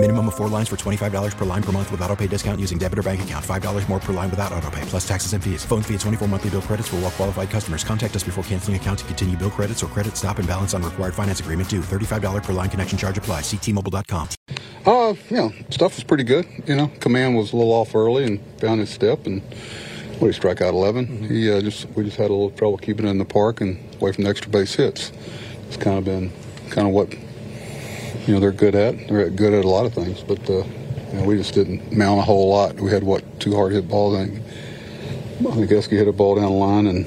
Minimum of four lines for $25 per line per month with auto pay discount using debit or bank account. $5 more per line without auto pay, plus taxes and fees. Phone fee at 24 monthly bill credits for all well qualified customers. Contact us before canceling account to continue bill credits or credit stop and balance on required finance agreement due. $35 per line connection charge apply. Ctmobile.com. Uh, you know, stuff was pretty good. You know, command was a little off early and found his step and what he struck out 11. Mm-hmm. He uh, just we just had a little trouble keeping it in the park and away from the extra base hits. It's kind of been kind of what you know they're good at. They're good at a lot of things, but uh, you know, we just didn't mount a whole lot. We had what two hard hit balls. I think I Eske hit a ball down the line and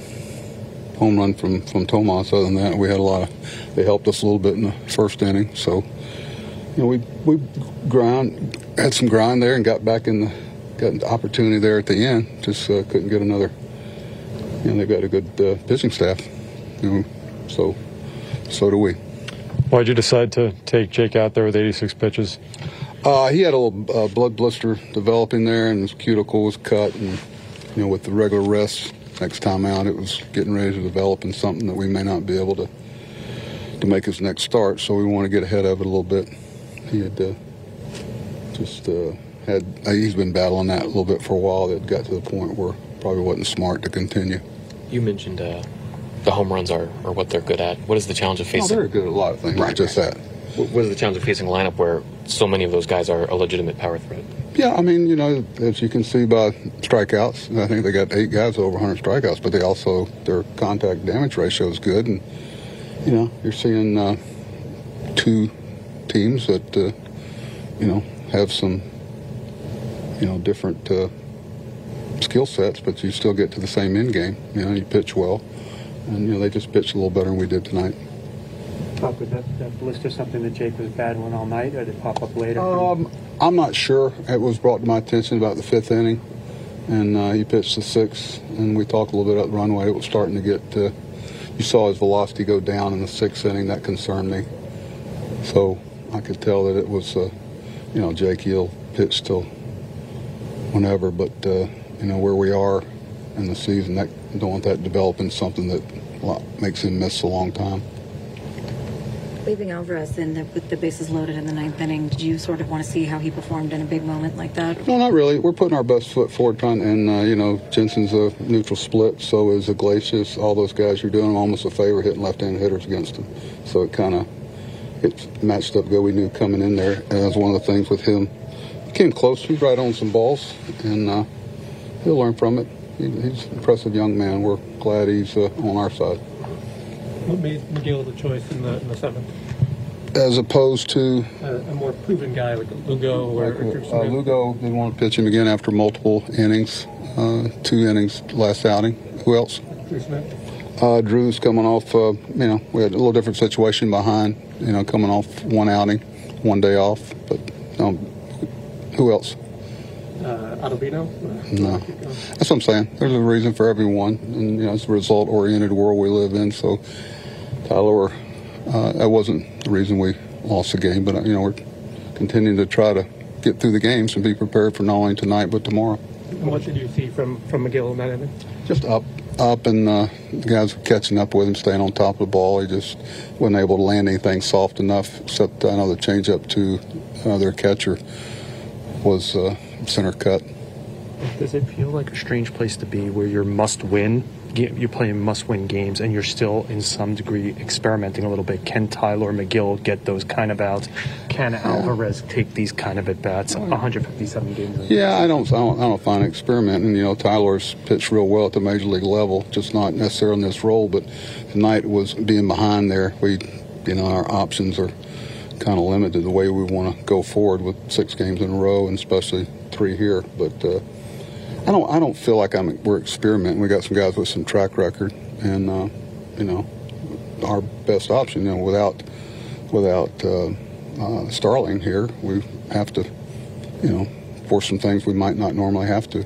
home run from from Tomas. Other than that, we had a lot of. They helped us a little bit in the first inning. So you know we we grind had some grind there and got back in the got an opportunity there at the end. Just uh, couldn't get another. You know they've got a good uh, pitching staff. You know, so so do we. Why'd you decide to take Jake out there with 86 pitches? Uh, he had a little uh, blood blister developing there, and his cuticle was cut. And you know, with the regular rest, next time out, it was getting ready to develop in something that we may not be able to to make his next start. So we want to get ahead of it a little bit. He had uh, just uh, had he's been battling that a little bit for a while. That got to the point where probably wasn't smart to continue. You mentioned uh, the home runs are, are what they're good at. What is the challenge of facing? Oh, they're good at a lot of things, right. just that. What is the challenge of facing a lineup where so many of those guys are a legitimate power threat? Yeah, I mean, you know, as you can see by strikeouts, I think they got eight guys over 100 strikeouts, but they also their contact damage ratio is good, and you know, you're seeing uh, two teams that uh, you know have some you know different uh, skill sets, but you still get to the same end game. You know, you pitch well and you know they just pitched a little better than we did tonight. Pop, was that, that blister something that Jake was battling all night, or did it pop up later? Um, I'm not sure. It was brought to my attention about the fifth inning, and uh, he pitched the sixth, and we talked a little bit about the runway. It was starting to get. Uh, you saw his velocity go down in the sixth inning. That concerned me. So I could tell that it was, uh, you know, Jake he'll pitch till whenever, but uh, you know where we are in the season. That don't want that developing something that makes him miss a long time. Leaving Alvarez in the, with the bases loaded in the ninth inning, did you sort of want to see how he performed in a big moment like that? No, not really. We're putting our best foot forward, trying, and uh, you know, Jansen's a neutral split, so is Iglesias. All those guys, you're doing them almost a favor hitting left-handed hitters against them. So it kind of it matched up good. We knew coming in there, and that's one of the things with him. He came close. He's right on some balls, and uh, he'll learn from it he's an impressive young man. We're glad he's uh, on our side. What made Megill the choice in the, in the seventh? As opposed to uh, a more proven guy like Lugo or, like, uh, Lugo didn't want to pitch him again after multiple innings, uh, two innings last outing. Who else? Drew Smith. Uh, Drew's coming off. Uh, you know, we had a little different situation behind. You know, coming off one outing, one day off. But um, who else? Uh, Ottavino? No. That's what I'm saying. There's a reason for everyone, and you know, it's a result-oriented world we live in. So, Tyler, uh, that wasn't the reason we lost the game, but you know, we're continuing to try to get through the games and be prepared for not only tonight but tomorrow. And what did you see from from Megill in that inning? Just up, up, and uh, the guys were catching up with him, staying on top of the ball. He just wasn't able to land anything soft enough, except I know the changeup to uh, their catcher was uh, center cut. Does it feel like a strange place to be where you're must win? You're playing must win games and you're still, in some degree, experimenting a little bit. Can Tyler Megill get those kind of outs? Can Alvarez take these kind of at bats? 157 games. Yeah, I don't, I don't, I don't find experimenting. You know, Tyler's pitched real well at the major league level, just not necessarily in this role. But tonight was being behind there. We, you know, our options are kind of limited the way we want to go forward with six games in a row, and especially three here. But uh, I don't I don't feel like I'm we're experimenting. We got some guys with some track record, and uh, you know, our best option. You know, without without uh, uh, Starling here, we have to, you know, force some things we might not normally have to.